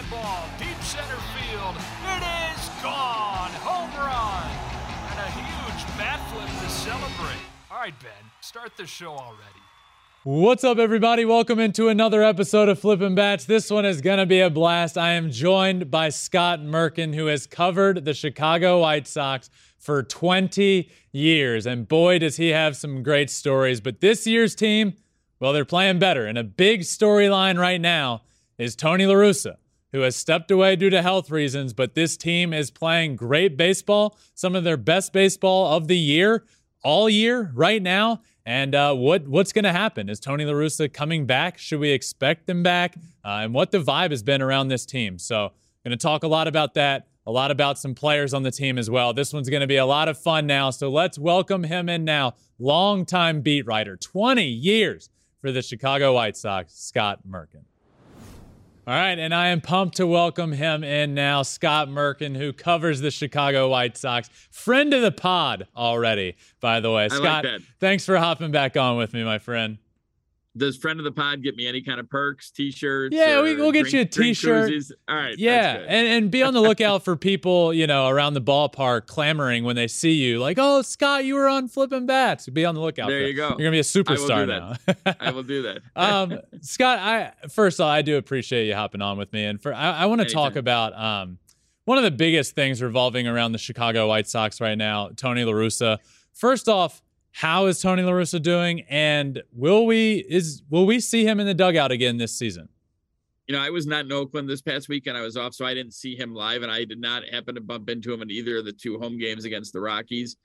Fly ball, deep center field. It is gone. Home run. And a huge bat flip to celebrate. All right, Ben, start the show already. What's up, everybody? Welcome into another episode of Flippin' Bats. This one is going to be a blast. I am joined by Scott Merkin, who has covered the Chicago White Sox for 20 years. And boy, does he have some great stories. But this year's team, well, they're playing better. And a big storyline right now is Tony La Russa, who has stepped away due to health reasons. But this team is playing great baseball, some of their best baseball of the year, all year, right now. And uh, what what's going to happen? Is Tony La Russa coming back? Should we expect him back? Uh, and what the vibe has been around this team. So, going to talk a lot about that, a lot about some players on the team as well. This one's going to be a lot of fun now. So let's welcome him in now. Longtime beat writer, 20 years for the Chicago White Sox, Scott Merkin. All right, and I am pumped to welcome him in now, Scott Merkin, who covers the Chicago White Sox. Friend of the pod already, by the way. Scott, like thanks for hopping back on with me, my friend. Does friend of the pod get me any kind of perks, t-shirts? Yeah, we, will get you a t-shirt. All right. Yeah, and and be on the lookout for people, you know, around the ballpark clamoring when they see you, like, "Oh, Scott, you were on Flipping Bats." Be on the lookout. There for you go. You're gonna be a superstar now. I will do that. um, Scott, I first of all, I do appreciate you hopping on with me, and for I, I want to talk about um, one of the biggest things revolving around the Chicago White Sox right now, Tony La Russa. First off how is Tony La Russa doing, and will we is will we see him in the dugout again this season? You know, I was not in Oakland this past weekend. I was off, so I didn't see him live, and I did not happen to bump into him in either of the two home games against the Rockies.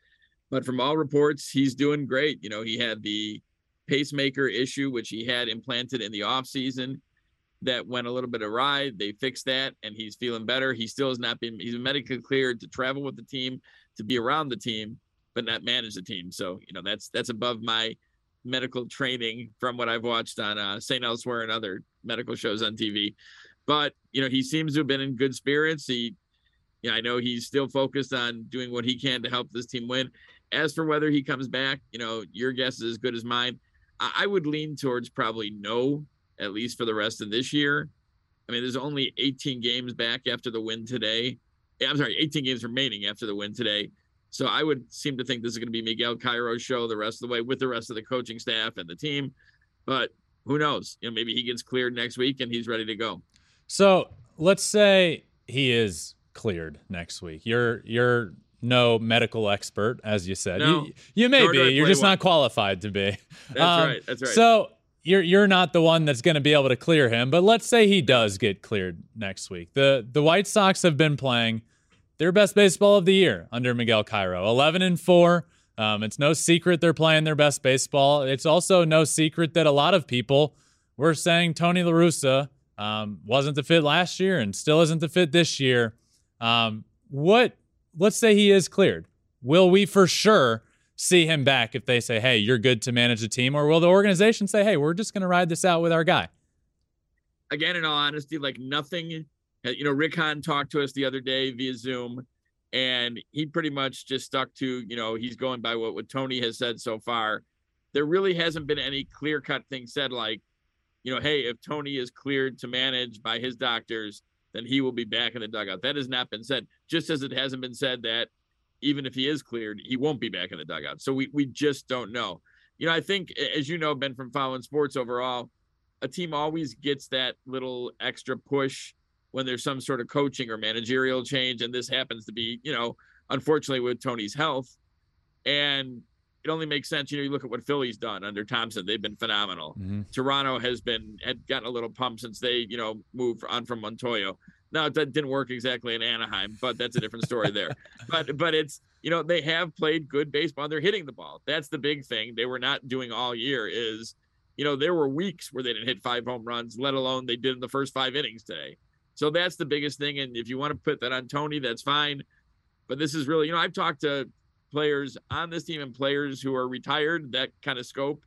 But from all reports, he's doing great. You know, he had the pacemaker issue, which he had implanted in the offseason that went a little bit awry. They fixed that, and he's feeling better. He still has not been, he's medically cleared to travel with the team, to be around the team but not manage the team. So you know that's that's above my medical training from what I've watched on uh, St. Elsewhere and other medical shows on TV. But you know he seems to have been in good spirits. He, yeah, I know he's still focused on doing what he can to help this team win. As for whether he comes back, you know your guess is as good as mine. I, I would lean towards probably no, at least for the rest of this year. I mean, there's only 18 games back after the win today. I'm sorry, 18 games remaining after the win today. So I would seem to think this is going to be Miguel Cairo's show the rest of the way with the rest of the coaching staff and the team. But who knows? You know, maybe he gets cleared next week and he's ready to go. So let's say he is cleared next week. You're you're no medical expert, as you said. No, you, you may be. You're just one. not qualified to be. That's um, right. That's right. So you're you're not the one that's going to be able to clear him. But let's say he does get cleared next week. The the White Sox have been playing their best baseball of the year under Miguel Cairo. 11 and 4. Um, it's no secret they're playing their best baseball. It's also no secret that a lot of people were saying Tony La Russa um, wasn't the fit last year and still isn't the fit this year. Um, what, let's say he is cleared. Will we for sure see him back if they say, hey, you're good to manage the team? Or will the organization say, hey, we're just going to ride this out with our guy? Again, in all honesty, like nothing Uh, you know, Rick Hahn talked to us the other day via Zoom, and he pretty much just stuck to, you know, he's going by what, what Tony has said so far. There really hasn't been any clear cut thing said like, you know, hey, if Tony is cleared to manage by his doctors, then he will be back in the dugout. That has not been said, just as it hasn't been said that even if he is cleared, he won't be back in the dugout. So we, we just don't know. You know, I think, as you know, Ben, from following sports overall, a team always gets that little extra push when there's some sort of coaching or managerial change. And this happens to be, you know, unfortunately with Tony's health. And it only makes sense. You know, you look at what Philly's done under Thomson; they've been phenomenal. Mm-hmm. Toronto has been had gotten a little pump since they, you know, moved on from Montoyo. Now that didn't work exactly in Anaheim, but that's a different story there. but but it's you know they have played good baseball. They're hitting the ball. That's the big thing. They were not doing all year. Is you know there were weeks where they didn't hit five home runs, let alone they did in the first five innings today. So that's the biggest thing. And if you want to put that on Tony, that's fine. But this is really you know I've talked to players on this team and players who are retired that kind of scope,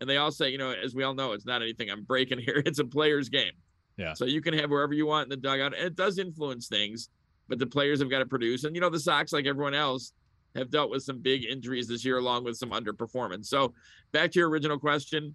and they all say you know as we all know it's not anything I'm breaking here. It's a player's game. Yeah. So you can have wherever you want in the dugout, and it does influence things, but the players have got to produce. And you know, the Sox, like everyone else, have dealt with some big injuries this year, along with some underperformance. So back to your original question,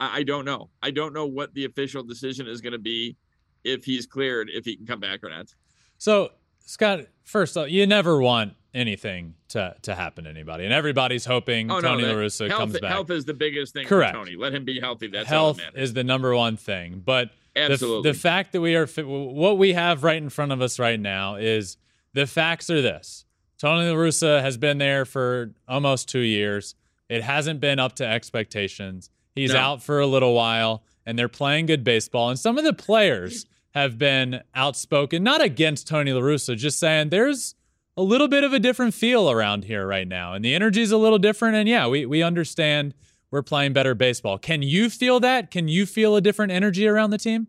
I, I don't know. I don't know what the official decision is going to be if he's cleared, if he can come back or not. So Scott, first off, you never want anything to to happen to anybody, and everybody's hoping Oh Tony no, La Russa health, comes back. Health is the biggest thing Correct. for Tony. Let him be healthy. That's Health that is the number one thing, but the, Absolutely. the fact that we are what we have right in front of us right now is the facts are this: Tony La Russa has been there for almost two years. It hasn't been up to expectations. He's No. out for a little while, and they're playing good baseball. And some of the players have been outspoken, not against Tony La Russa, just saying there's a little bit of a different feel around here right now, and the energy's a little different. And yeah, we we understand we're playing better baseball. Can you feel that? Can you feel a different energy around the team?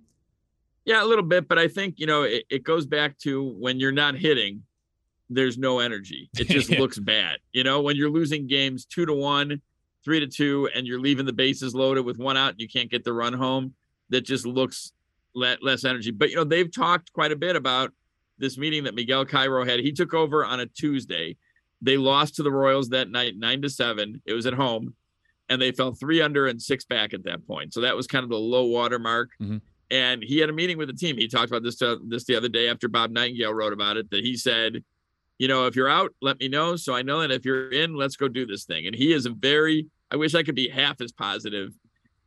Yeah, a little bit, but I think you know it, it goes back to when you're not hitting, there's no energy. It just looks bad. You know, when you're losing games two to one, three to two, and you're leaving the bases loaded with one out, and you can't get the run home. That just looks le- less energy. But you know, they've talked quite a bit about this meeting that Miguel Cairo had. He took over on a Tuesday. They lost to the Royals that night, nine to seven. It was at home, and they fell three under and six back at that point. So that was kind of the low water mark and he had a meeting with the team. He talked about this uh, this the other day after Bob Nightengale wrote about it. That he said, you know, if you're out, let me know so I know. And if you're in, let's go do this thing. And he is a very. I wish I could be half as positive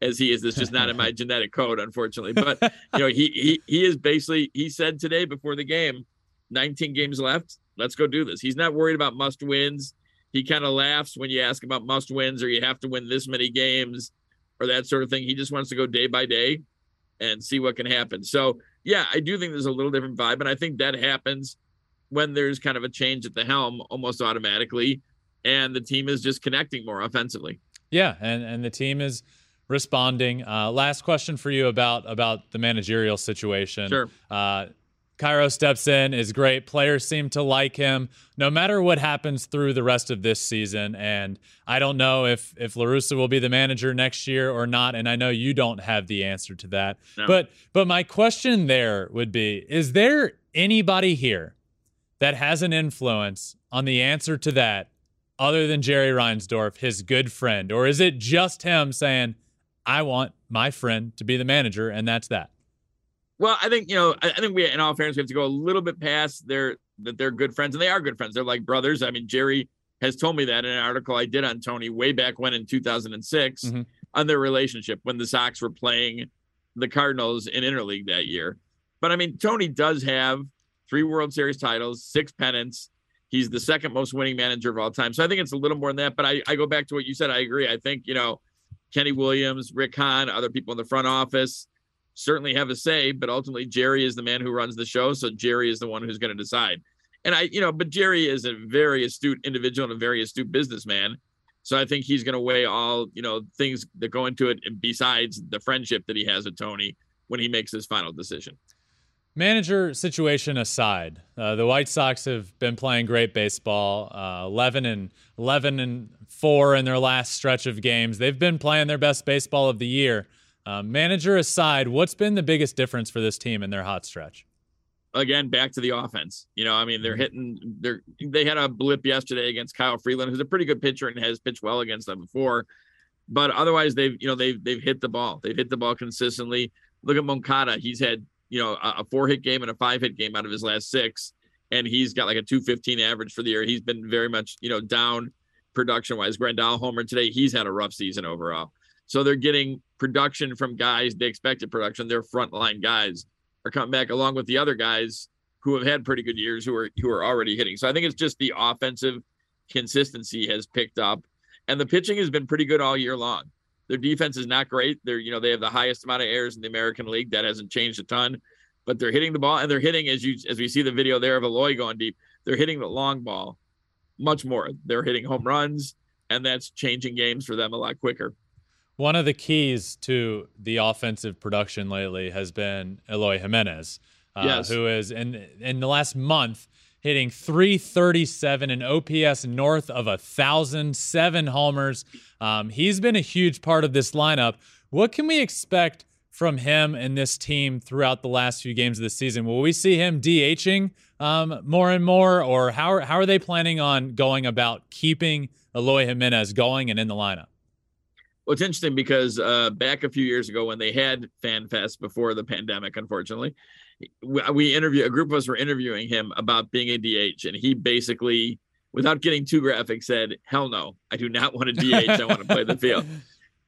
as he is. This just not in my genetic code, unfortunately. But you know, he he he is basically. He said today before the game, 19 games left. Let's go do this. He's not worried about must wins. He kind of laughs when you ask about must wins or you have to win this many games or that sort of thing. He just wants to go day by day and see what can happen. So yeah, I do think there's a little different vibe, and I think that happens when there's kind of a change at the helm almost automatically, and the team is just connecting more offensively. Yeah, and and the team is responding. Uh, last question for you about about the managerial situation. Sure. Uh, Cairo steps in, is great. Players seem to like him, no matter what happens through the rest of this season. And I don't know if if La Russa will be the manager next year or not. And I know you don't have the answer to that. No. But but my question there would be: Is there anybody here that has an influence on the answer to that, other than Jerry Reinsdorf, his good friend, or is it just him saying, "I want my friend to be the manager," and that's that? Well, I think you know, I, I think we, in all fairness, we have to go a little bit past their that they're good friends, and they are good friends. They're like brothers. I mean, Jerry has told me that in an article I did on Tony way back when in 2006 Mhm. on their relationship when the Sox were playing the Cardinals in interleague that year. But I mean, Tony does have three World Series titles, six pennants. He's the second most winning manager of all time. So I think it's a little more than that. But I, I go back to what you said. I agree. I think, you know, Kenny Williams, Rick Hahn, other people in the front office certainly have a say, but ultimately Jerry is the man who runs the show. So Jerry is the one who's going to decide. And I, you know, but Jerry is a very astute individual and a very astute businessman. So I think he's going to weigh all, you know, things that go into it besides the friendship that he has with Tony when he makes his final decision. Manager situation aside, uh, the White Sox have been playing great baseball. Uh, Eleven and eleven and four in their last stretch of games. They've been playing their best baseball of the year. Uh, manager aside, what's been the biggest difference for this team in their hot stretch? Again, back to the offense. You know, I mean, they're hitting. They're they had a blip yesterday against Kyle Freeland, who's a pretty good pitcher and has pitched well against them before. But otherwise, they've you know they've they've hit the ball. They've hit the ball consistently. Look at Moncada. He's had you know a, four hit game and a five hit game out of his last six, and he's got like a two fifteen average for the year. He's been very much you know down production wise. Grandal homer today. He's had a rough season overall. So they're getting production from guys they expected production. Their frontline guys are coming back along with the other guys who have had pretty good years who are who are already hitting. So I think it's just the offensive consistency has picked up, and the pitching has been pretty good all year long. Their defense is not great. They're you know they have the highest amount of errors in the American League. That hasn't changed a ton, but they're hitting the ball and they're hitting as you as we see the video there of Eloy going deep. They're hitting the long ball much more. They're hitting home runs, and that's changing games for them a lot quicker. One of the keys to the offensive production lately has been Eloy Jimenez, uh, yes. who is in in the last month hitting 337 and OPS north of a thousand, seven homers. Um, he's been a huge part of this lineup. What can we expect from him and this team throughout the last few games of the season? Will we see him DHing um, more and more, or how are, how are they planning on going about keeping Eloy Jimenez going and in the lineup? Well, it's interesting because uh, back a few years ago when they had FanFest before the pandemic, unfortunately, we interview a group of us were interviewing him about being a DH, and he basically, without getting too graphic, said, "Hell no, I do not want to DH. I want to play the field."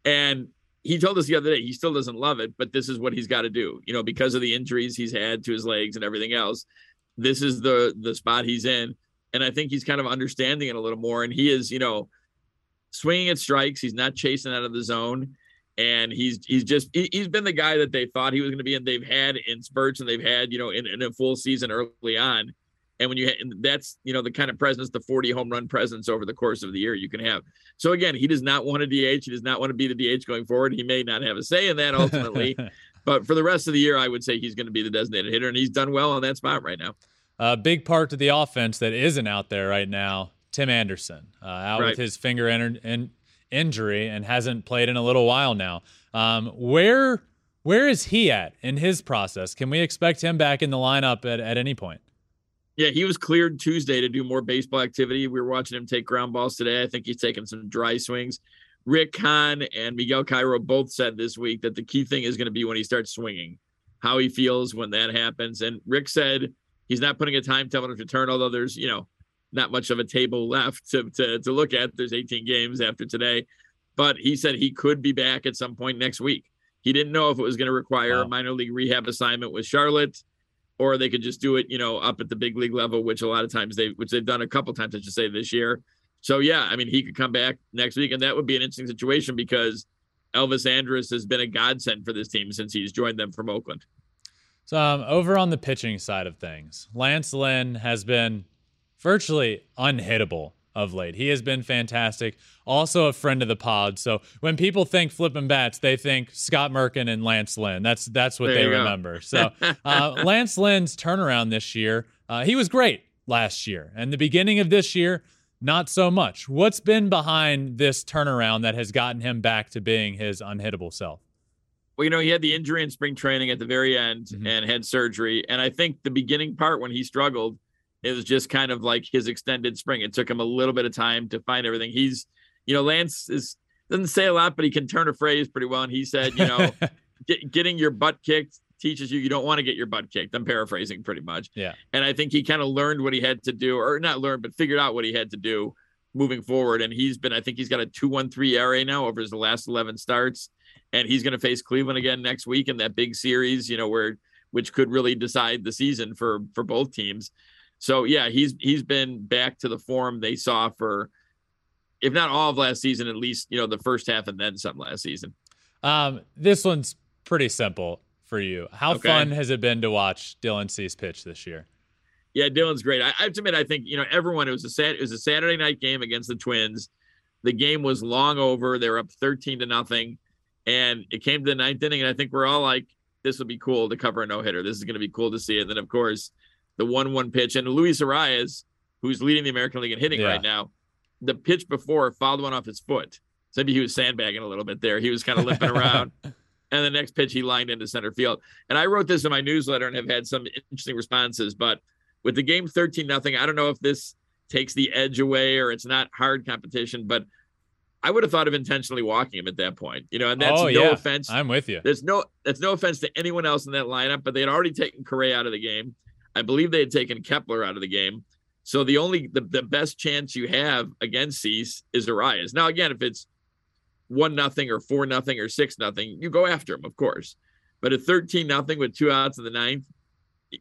And he told us the other day he still doesn't love it, but this is what he's got to do. You know, because of the injuries he's had to his legs and everything else, this is the the spot he's in, and I think he's kind of understanding it a little more. And he is, you know, swinging at strikes. He's not chasing out of the zone and he's he's just he, has been the guy that they thought he was going to be and they've had in spurts and they've had you know in, in a full season early on. And when you and that's you know the kind of presence the 40 home run presence over the course of the year you can have. So again he does not want a dh he does not want to be the dh going forward. He may not have a say in that ultimately. But for the rest of the year i would say he's going to be the designated hitter and he's done well on that spot right now. A big part of the offense that isn't out there right now tim anderson uh, out right. with his finger and injury and hasn't played in a little while now. Um, where where is he at in his process? Can we expect him back in the lineup at, at any point? Yeah, he was cleared Tuesday to do more baseball activity. We were watching him take ground balls today. I think he's taking some dry swings. Rick Hahn and Miguel Cairo both said this week that the key thing is going to be when he starts swinging, how he feels when that happens. And Rick said he's not putting a timetable on his return, although there's, you know, not much of a table left to, to, to look at. There's 18 games after today, but he said he could be back at some point next week. He didn't know if it was going to require wow. a minor league rehab assignment with Charlotte, or they could just do it, you know, up at the big league level, which a lot of times they, which they've done a couple times, I should say, this year. So yeah, I mean, he could come back next week, and that would be an interesting situation because Elvis Andrus has been a godsend for this team since he's joined them from Oakland. So um, over on the pitching side of things, Lance Lynn has been virtually unhittable of late. He has been fantastic. Also a friend of the pod. So when people think flipping bats, they think Scott Merkin and Lance Lynn. That's that's what there they remember. So uh, Lance Lynn's turnaround this year, uh, he was great last year, and the beginning of this year, not so much. What's been behind this turnaround that has gotten him back to being his unhittable self? Well, you know, he had the injury in spring training at the very end mm-hmm. and had surgery, and I think the beginning part when he struggled it was just kind of like his extended spring. It took him a little bit of time to find everything. He's, you know, Lance is doesn't say a lot, but he can turn a phrase pretty well. And he said, you know, get, getting your butt kicked teaches you you don't want to get your butt kicked. I'm paraphrasing pretty much. Yeah. And I think he kind of learned what he had to do, or not learned, but figured out what he had to do moving forward. And he's been, I think he's got a 213 ERA now over his last 11 starts. And he's going to face Cleveland again next week in that big series, you know, where which could really decide the season for for both teams. So yeah, he's he's been back to the form they saw for, if not all of last season, at least you know the first half and then some last season. Um, this one's pretty simple for you. How okay. fun has it been to watch Dylan Cease pitch this year? Yeah, Dylan's great. I, I have to admit, I think you know everyone. It was a sad, it was a Saturday night game against the Twins. The game was long over. They were up thirteen to nothing, and it came to the ninth inning. And I think we're all like, "This would be cool to cover a no hitter. This is going to be cool to see." it. And then, of course, the one-one pitch, and Luis Arraez, who's leading the American League in hitting yeah. right now, the pitch before fouled one off his foot. So maybe he was sandbagging a little bit there. He was kind of limping around. And the next pitch he lined into center field. And I wrote this in my newsletter and have had some interesting responses. But with the game 13 nothing, I don't know if this takes the edge away or it's not hard competition, but I would have thought of intentionally walking him at that point. You know, and that's oh, no yeah. offense. I'm with you. There's no that's no offense to anyone else in that lineup, but they had already taken Correa out of the game. I believe they had taken Kepler out of the game. So the only the, the best chance you have against Cease is Arraez. Now again, if it's one nothing or four nothing or six nothing, you go after him, of course. But at 13 nothing with two outs in the ninth,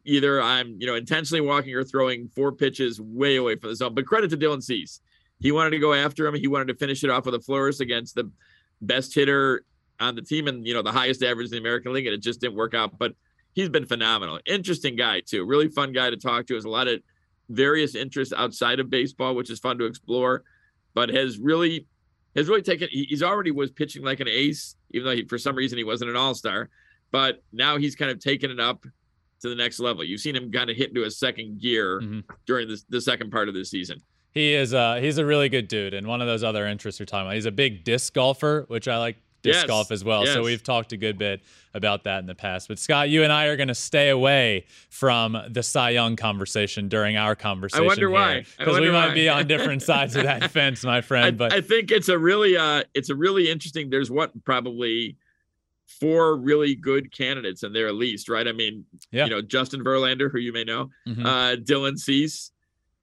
either I'm, you know, intentionally walking or throwing four pitches way away from the zone. But credit to Dylan Cease. He wanted to go after him. He wanted to finish it off with a flourish against the best hitter on the team and you know the highest average in the American League, and it just didn't work out. But he's been phenomenal. Interesting guy too. Really fun guy to talk to. Has a lot of various interests outside of baseball, which is fun to explore. But has really has really taken. He's already was pitching like an ace, even though he, for some reason he wasn't an all star. But now he's kind of taken it up to the next level. You've seen him kind of hit into a second gear mm-hmm. during this, the second part of the season. He is uh he's a really good dude, and one of those other interests you're talking about. He's a big disc golfer, which I like disc yes. golf as well. Yes. So we've talked a good bit about that in the past. But Scott, you and I are going to stay away from the Cy Young conversation during our conversation. I wonder here, why, because we why. might be on different sides of that fence, my friend. I, but I think it's a really uh it's a really interesting. There's what probably four really good candidates in there at least, right? I mean, yeah. you know, Justin Verlander, who you may know, mm-hmm. uh, Dylan Cease.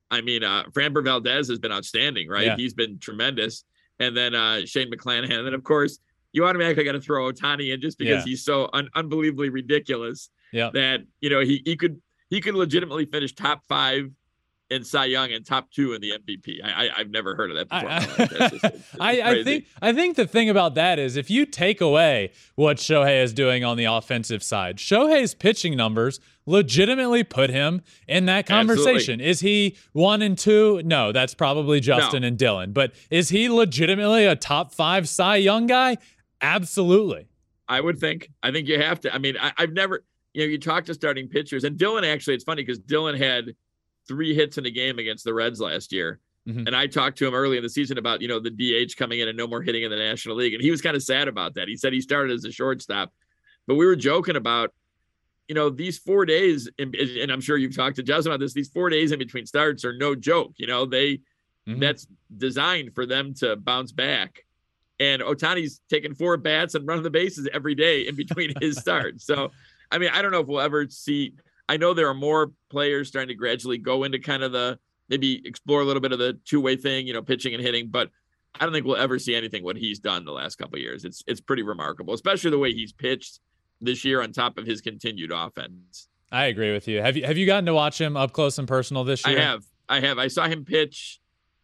I mean, uh, Framber Valdez has been outstanding, right? Yeah. He's been tremendous. And then uh, Shane McClanahan. And then, of course, you automatically got to throw Ohtani in just because yeah. he's so un- unbelievably ridiculous yeah. that, you know, he, he could he could legitimately finish top five in Cy Young and top two in the MVP. I, I have never heard of that before. I, just, it's, it's I, I, think I think the thing about that is if you take away what Shohei is doing on the offensive side, Shohei's pitching numbers legitimately put him in that conversation. Absolutely. Is he one and two? No, that's probably Justin no. and Dylan. But is he legitimately a top five Cy Young guy? Absolutely. I would think. I think you have to. I mean, I, I've never. You know, you talk to starting pitchers, and Dylan actually, it's funny because Dylan had three hits in a game against the Reds last year. Mm-hmm. And I talked to him early in the season about, you know, the DH coming in and no more hitting in the National League. And he was kind of sad about that. He said he started as a shortstop, but we were joking about, you know, these four days, and, and I'm sure you've talked to Justin about this, these four days in between starts are no joke. You know, they, mm-hmm. that's designed for them to bounce back. And Ohtani's taking four bats and running the bases every day in between his starts. So, I mean, I don't know if we'll ever see I know there are more players starting to gradually go into kind of the maybe explore a little bit of the two way thing, you know, pitching and hitting, but I don't think we'll ever see anything what he's done the last couple years. It's it's pretty remarkable, especially the way he's pitched this year on top of his continued offense. I agree with you. Have you have you gotten to watch him up close and personal this year? I have. I have. I saw him pitch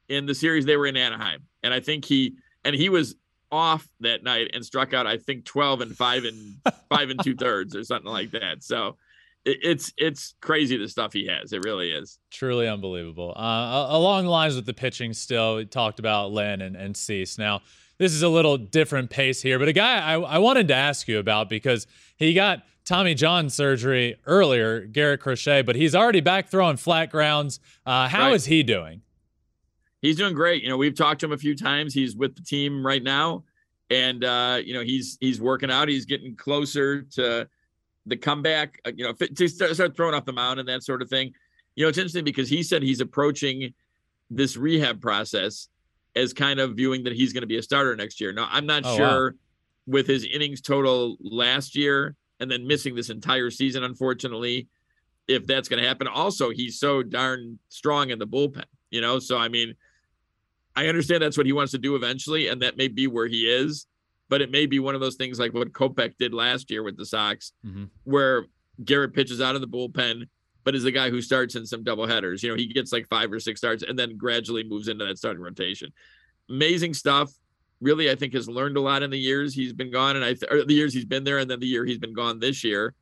in the series they were in Anaheim, and I think he and he was off that night and struck out I think 12 and 5 and 5 and 2 thirds or something like that. So it's it's crazy the stuff he has. It really is truly unbelievable. Uh, along the lines with the pitching, still we talked about Lynn and, and Cease. Now this is a little different pace here, but a guy I, I wanted to ask you about because he got Tommy John surgery earlier, Garrett Crochet, but he's already back throwing flat grounds. Uh, how right. is he doing? He's doing great. You know, we've talked to him a few times. He's with the team right now, and uh, you know he's he's working out. He's getting closer to the comeback, uh, you know, to start, start throwing off the mound and that sort of thing. You know, it's interesting because he said he's approaching this rehab process as kind of viewing that he's going to be a starter next year. Now, I'm not oh, sure wow. with his innings total last year and then missing this entire season, unfortunately, if that's going to happen. Also, he's so darn strong in the bullpen, you know? So, I mean, I understand that's what he wants to do eventually, and that may be where he is but it may be one of those things like what Kopech did last year with the Sox, mm-hmm. where Garrett pitches out of the bullpen, but is the guy who starts in some double headers. You know, he gets like five or six starts and then gradually moves into that starting rotation. Amazing stuff. Really, I think has learned a lot in the years he's been gone, and I th- the years he's been there, and then the year he's been gone this year,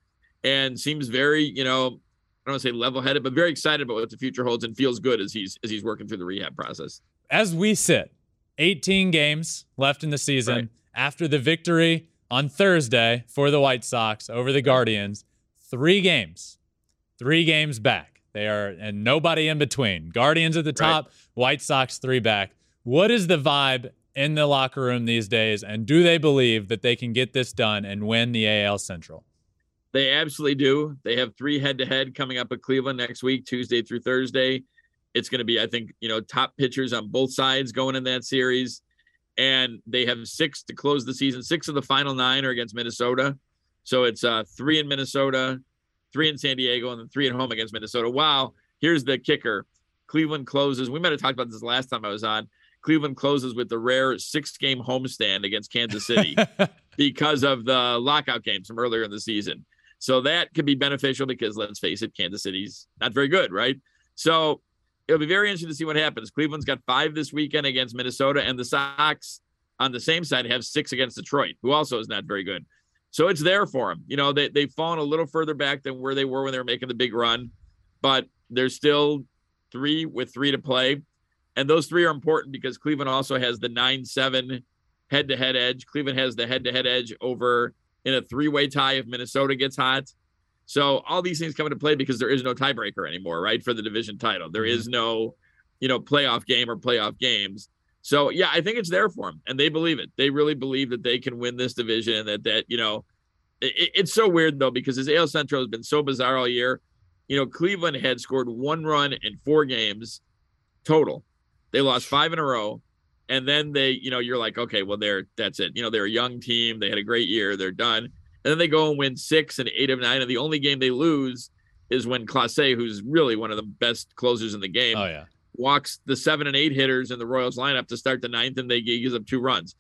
and seems very, you know, I don't want to say level-headed, but very excited about what the future holds, and feels good as he's as he's working through the rehab process. As we sit, 18 games left in the season. Right after the victory on Thursday for the White Sox over the Guardians. Three games, three games back. They are, and nobody in between. Guardians at the top, right. White Sox three back. What is the vibe in the locker room these days? And do they believe that they can get this done and win the AL Central? They absolutely do. They have three head to head coming up at Cleveland next week, Tuesday through Thursday. It's going to be, I think, you know, top pitchers on both sides going in that series and they have six to close the season. Six of the final nine are against Minnesota. So it's uh, three in Minnesota, three in San Diego, and then three at home against Minnesota. Wow. Here's the kicker Cleveland closes. We might have talked about this last time I was on. Cleveland closes with the rare six game homestand against Kansas City because of the lockout games from earlier in the season. So that could be beneficial because let's face it, Kansas City's not very good, right? So it'll be very interesting to see what happens. Cleveland's got five this weekend against Minnesota, and the Sox on the same side have six against Detroit, who also is not very good. So it's there for them. You know, they they've fallen a little further back than where they were when they were making the big run, but there's still three with three to play. And those three are important because Cleveland also has the nine seven head to head edge. Cleveland has the head to head edge over in a three way tie if Minnesota gets hot. So all these things come into play because there is no tiebreaker anymore, right? For the division title, there is Mm-hmm. no, you know, playoff game or playoff games. So yeah, I think it's there for them, and they believe it. They really believe that they can win this division, and that that you know, it, it's so weird though because this AL Central has been so bizarre all year. You know, Cleveland had scored one run in four games total. They lost five in a row, and then they, you know, you're like, okay, well, they're that's it. You know, they're a young team. They had a great year. They're done. And then they go and win six and eight of nine, and the only game they lose is when Clase, who's really one of the best closers in the game, Oh yeah. walks the seven and eight hitters in the Royals lineup to start the ninth, and they gives up two runs.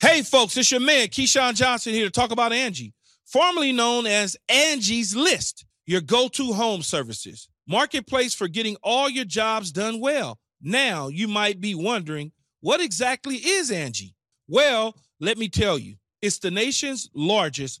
Hey, folks, it's your man, Keyshawn Johnson, here to talk about Angie, formerly known as Angie's List, your go to home services. Marketplace for getting all your jobs done well. Now, you might be wondering, what exactly is Angie? Well, let me tell you, it's the nation's largest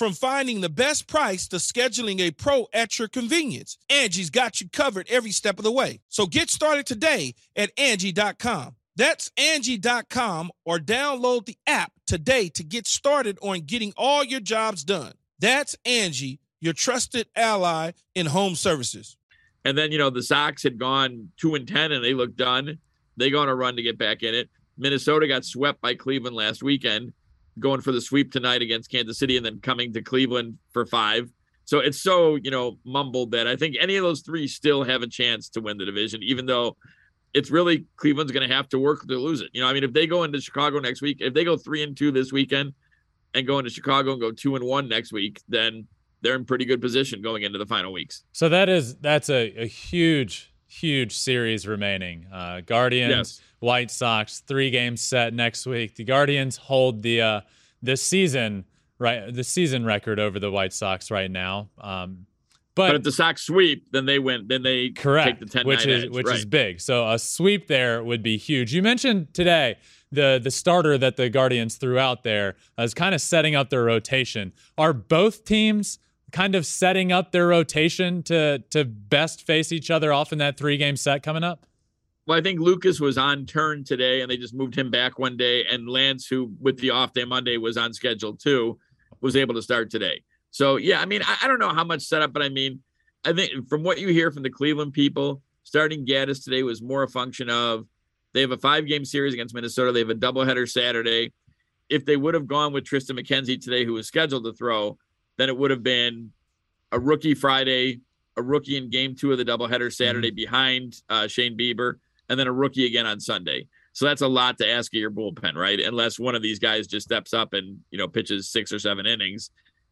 From finding the best price to scheduling a pro at your convenience, Angie's got you covered every step of the way. So get started today at Angie.com. That's Angie.com or download the app today to get started on getting all your jobs done. That's Angie, your trusted ally in home services. And then, you know, the Sox had gone two and 10 and they looked done. They go on a run to get back in it. Minnesota got swept by Cleveland last weekend, going for the sweep tonight against Kansas City and then coming to Cleveland for five. So it's so, you know, mumbled that I think any of those three still have a chance to win the division, even though it's really Cleveland's going to have to work to lose it. You know, I mean, if they go into Chicago next week, if they go three and two this weekend and go into Chicago and go two and one next week, then they're in pretty good position going into the final weeks. So that is that's a, a huge, huge series remaining. Uh, Guardians, Yes. White Sox, three games set next week. The Guardians hold the uh, the season right the season record over the White Sox right now. Um, But but if the Sox sweep, then they win. Then they correct, take the 10 which is edge, which right. is big. So a sweep there would be huge. You mentioned today the the starter that the Guardians threw out there as kind of setting up their rotation. Are both teams kind of setting up their rotation to to best face each other off in that three game set coming up? Well, I think Lucas was on turn today, and they just moved him back one day. And Lance, who with the off day Monday was on schedule too, was able to start today. So yeah, I mean, I, I don't know how much setup, but I mean, I think from what you hear from the Cleveland people, starting Gaddis today was more a function of they have a five game series against Minnesota. They have a doubleheader Saturday. If they would have gone with Triston McKenzie today, who was scheduled to throw, then it would have been a rookie Friday, a rookie in game two of the doubleheader Saturday behind uh, Shane Bieber, and then a rookie again on Sunday. So that's a lot to ask of your bullpen, right? Unless one of these guys just steps up and you know pitches six or seven innings.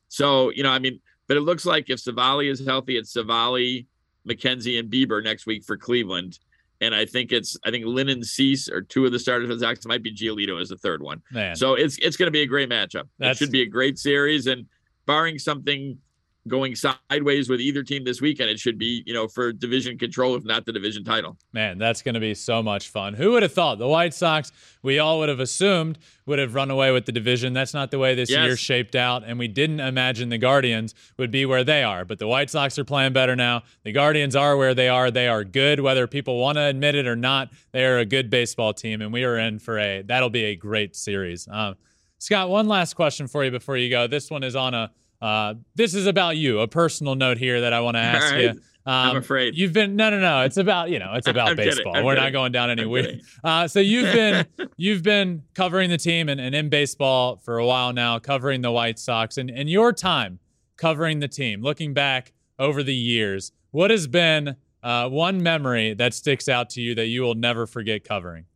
So you know, I mean, but it looks like if Civale is healthy, it's Civale, McKenzie, and Bieber next week for Cleveland. And I think it's I think Lynn and Cease are two of the starters for the Sox. It might be Giolito as the third one. Man, So it's it's going to be a great matchup. It should be a great series, and barring something going sideways with either team this weekend, it should be you know for division control, if not the division title. Man, that's going to be so much fun. Who would have thought the White Sox, we all would have assumed, would have run away with the division? That's not the way this Yes. year shaped out. And we didn't imagine the Guardians would be where they are. But the White Sox are playing better now. The Guardians are where they are. They are good, whether people want to admit it or not. They are a good baseball team. And we are in for a, that'll be a great series. Um, Scott, one last question for you before you go. This one is on a, uh, this is about you, a personal note here that I want to ask All you. right. I'm afraid. You've been no, no, no. It's about you know, it's about baseball. We're kidding. not going down any weird. Uh, so you've been you've been covering the team and, and in baseball for a while now, covering the White Sox, and and your time covering the team. Looking back over the years, what has been uh, one memory that sticks out to you that you will never forget covering?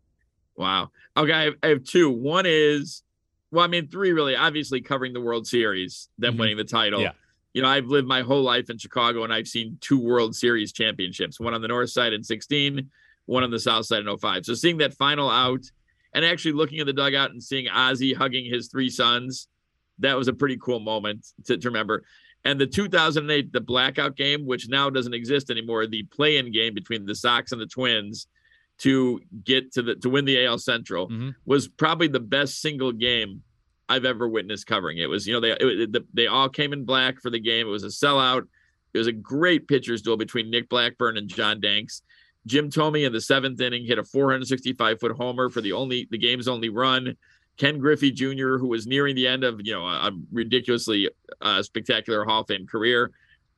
Wow. Okay, I have, I have two. One is, well, I mean, three really. Obviously, covering the World Series, them Mhm. winning the title. Yeah. You know, I've lived my whole life in Chicago, and I've seen two World Series championships. One on the north side in '16, one on the south side in 05. So seeing that final out, and actually looking at the dugout and seeing Ozzie hugging his three sons, that was a pretty cool moment to, to remember. And the 2008, the blackout game, which now doesn't exist anymore, the play-in game between the Sox and the Twins to get to the to win the AL Central Mhm. was probably the best single game I've ever witnessed covering. It was, you know, they it, it- they all came in black for the game. It was a sellout. It was a great pitcher's duel between Nick Blackburn and John Danks. Jim Thome in the seventh inning hit a 465 foot homer for the only the game's only run. Ken Griffey Jr., who was nearing the end of you know a, a ridiculously uh, spectacular Hall of Fame career,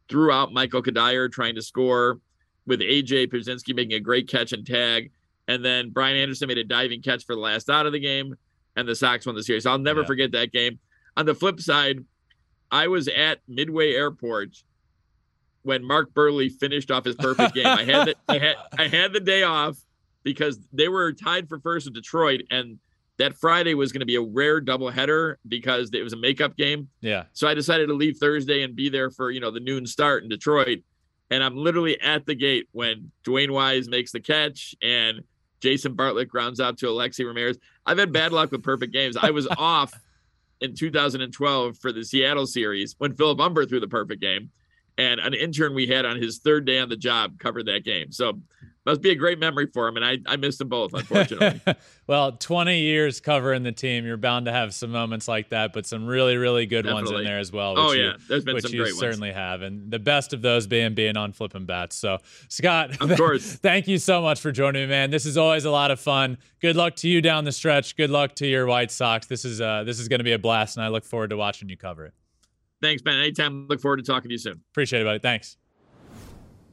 threw out Michael Cuddyer trying to score, with AJ Pierzynski making a great catch and tag, and then Brian Anderson made a diving catch for the last out of the game, and the Sox won the series. I'll never Yeah. forget that game. On the flip side, I was at Midway Airport when Mark Buehrle finished off his perfect game. I had the, I had I had the day off because they were tied for first with Detroit, and that Friday was going to be a rare doubleheader because it was a makeup game. Yeah. So I decided to leave Thursday and be there for you know the noon start in Detroit. And I'm literally at the gate when DeWayne Wise makes the catch and Jason Bartlett grounds out to Alexei Ramirez. I've had bad luck with perfect games. I was off in 2012 for the Seattle series when Philip Humber threw the perfect game, and an intern we had on his third day on the job covered that game. So must be a great memory for him, and I I missed them both unfortunately. well, 20 years covering the team, you're bound to have some moments like that, but some really, really good ones in there as well. oh which you- yeah, there's been which some you great ones. certainly have, and the best of those being being on flipping bats. So, Scott, Of course. thank you so much for joining me, man. This is always a lot of fun. Good luck to you down the stretch. Good luck to your White Sox. This is uh, this is going to be a blast, and I look forward to watching you cover it. Thanks, Ben. Anytime. Look forward to talking to you soon. Appreciate it, buddy. Thanks.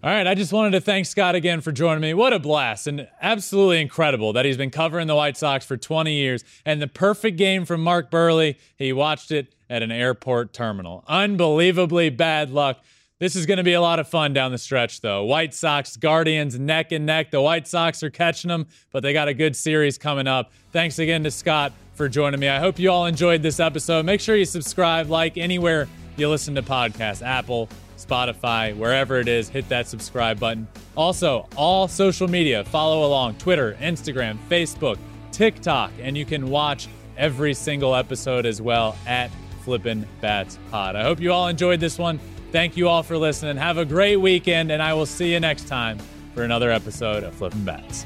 All right, I just wanted to thank Scott again for joining me. What a blast and absolutely incredible that he's been covering the White Sox for 20 years. And the perfect game from Mark Buehrle, he watched it at an airport terminal. Unbelievably bad luck. This is going to be a lot of fun down the stretch, though. White Sox, Guardians, neck and neck. The White Sox are catching them, but they got a good series coming up. Thanks again to Scott for joining me. I hope you all enjoyed this episode. Make sure you subscribe, like anywhere you listen to podcasts Apple, Spotify, wherever it is, hit that subscribe button. Also, all social media, follow along Twitter, Instagram, Facebook, TikTok, and you can watch every single episode as well at Flippin' Bats Pod. I hope you all enjoyed this one. Thank you all for listening. Have a great weekend, and I will see you next time for another episode of Flippin' Bats.